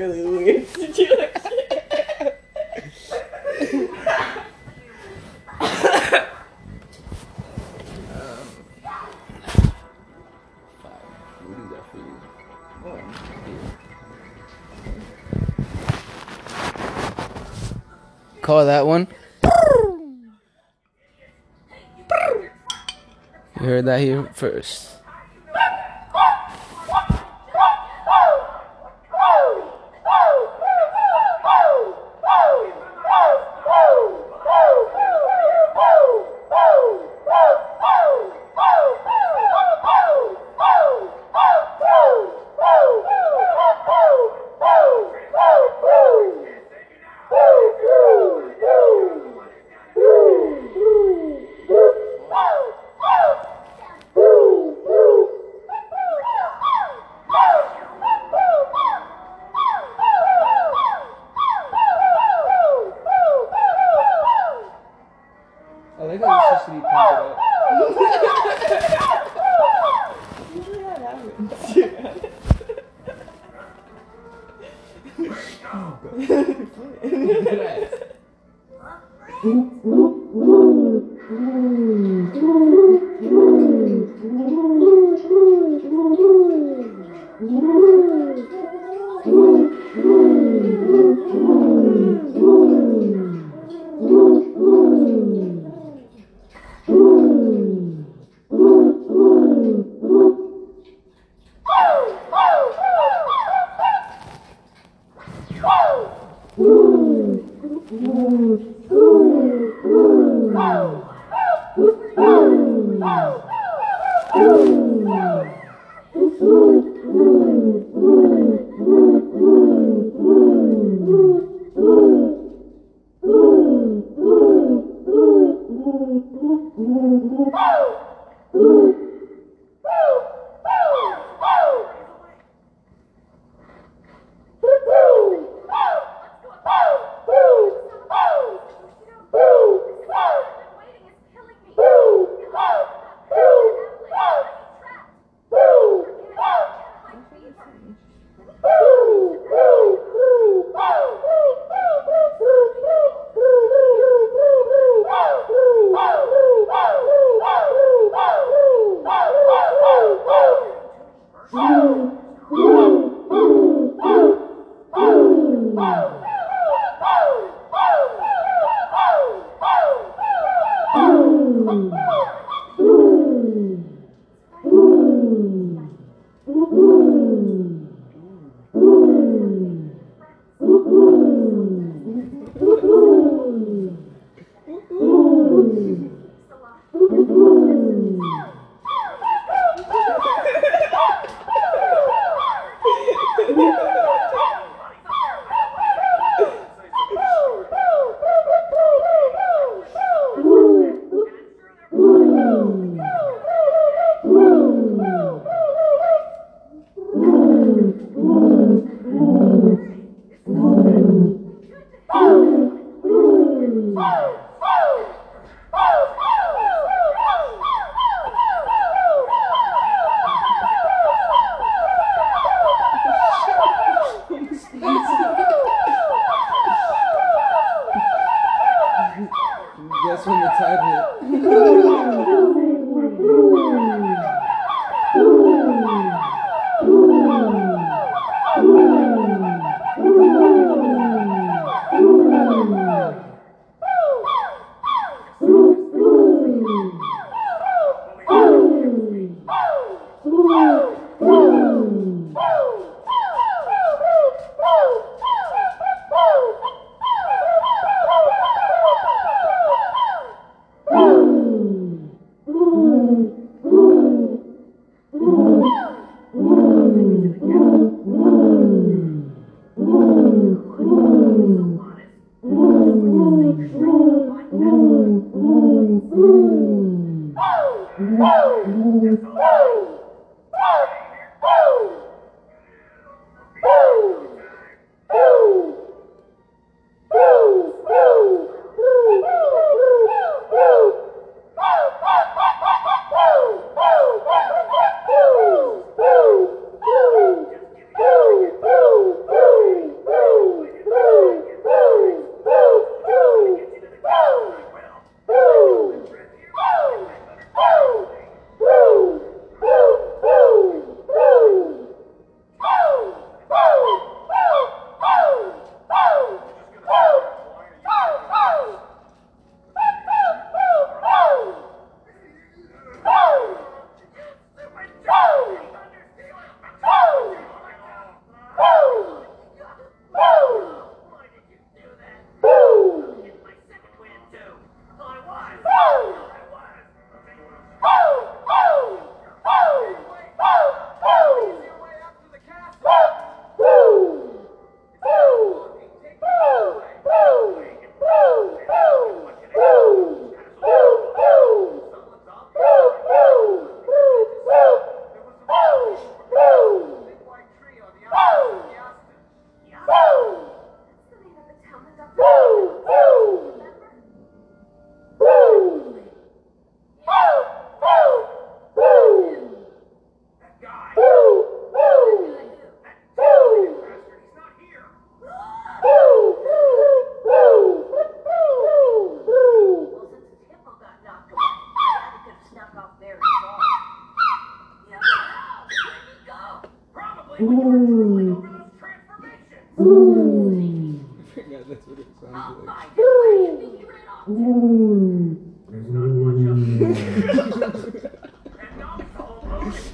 really weird situation. Call that one. You heard that here first. I like how it's just to be pumped up. That's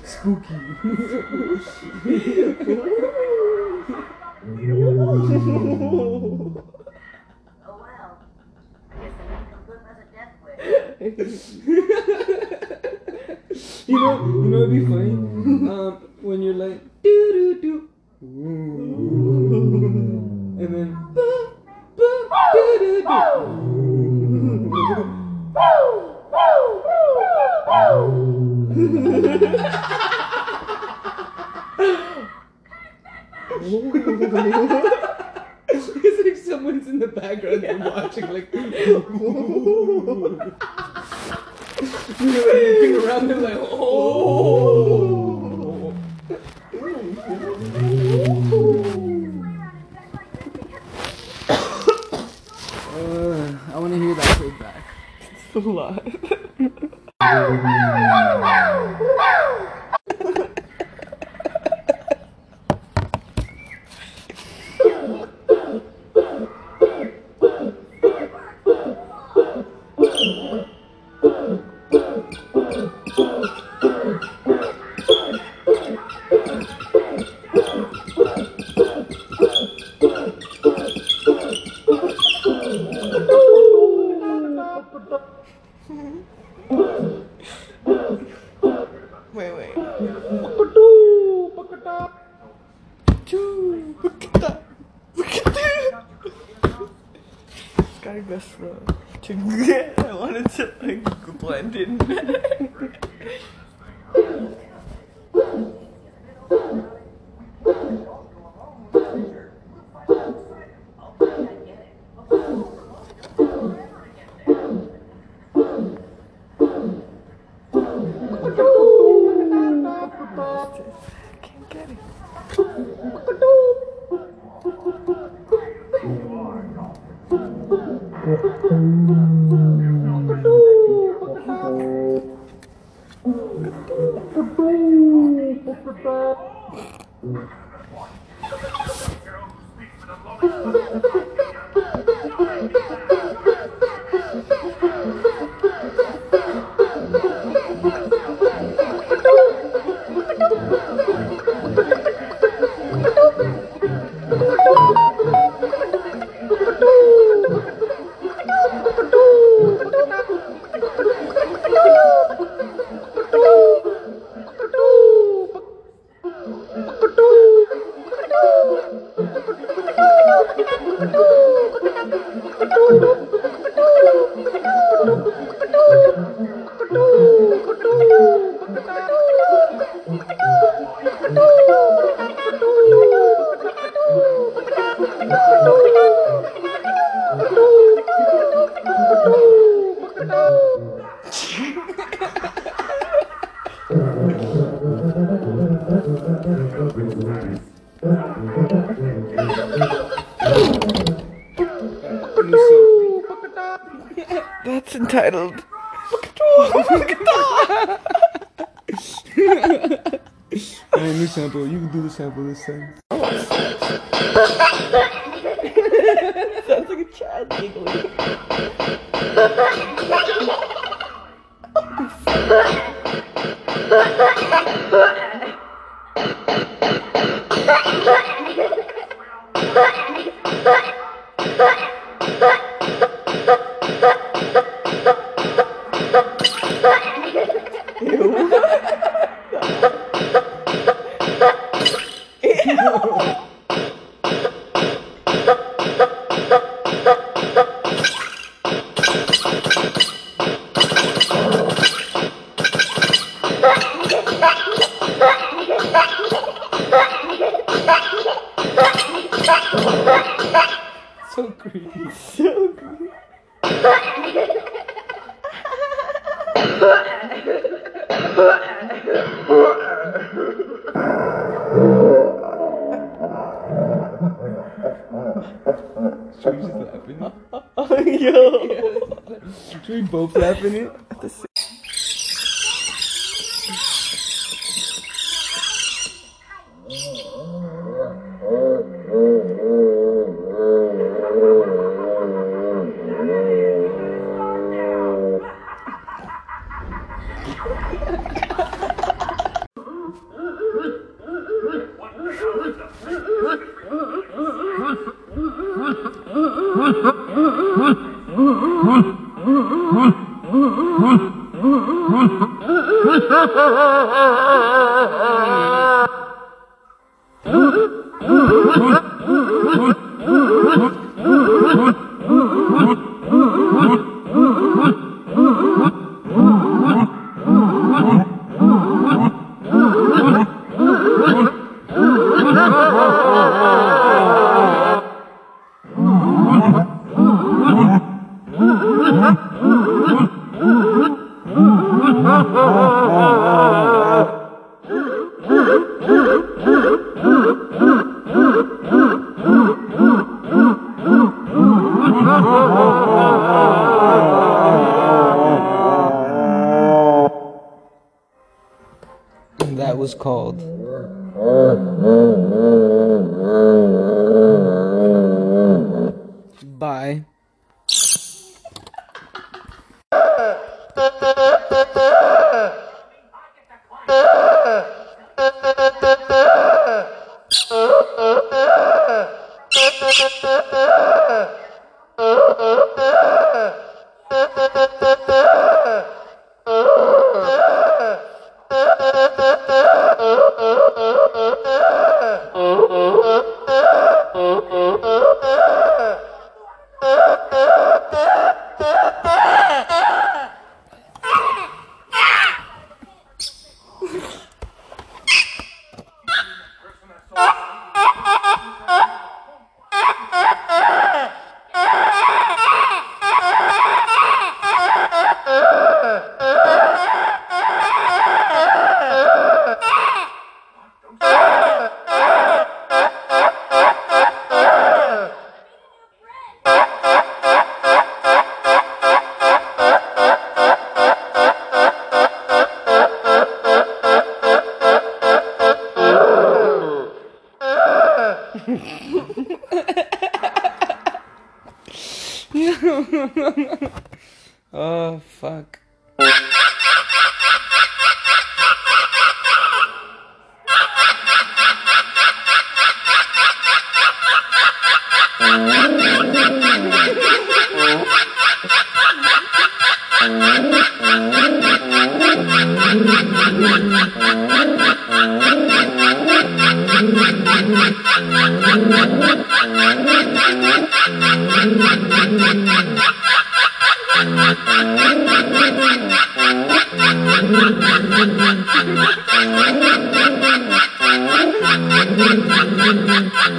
Spooky. Oh. You know, you know, it'd be funny. Um, when you're like do do do, and then ba, ba, do do do. It's like someone's in the background and watching, like. you know, looking around and like, oh. Uh, I want to hear that played back. a lot. Ha, ha, ha, ha. Kudu, kudu, kudu, kudu, kudu, kudu. Time. Sounds like a child giggling. bienvenue. Attention. That was called.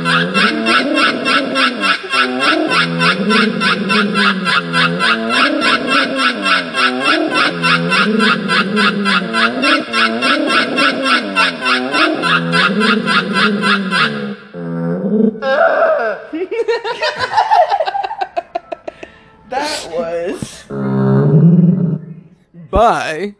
That Bye.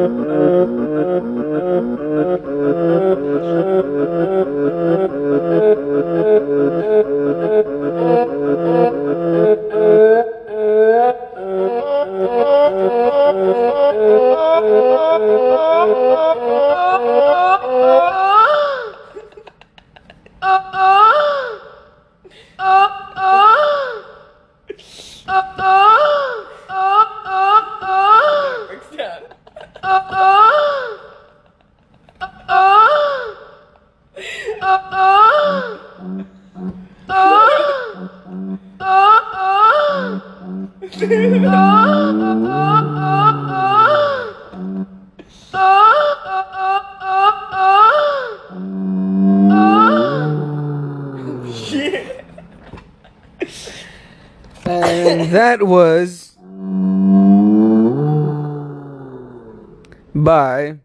Breaks And that was. Bye.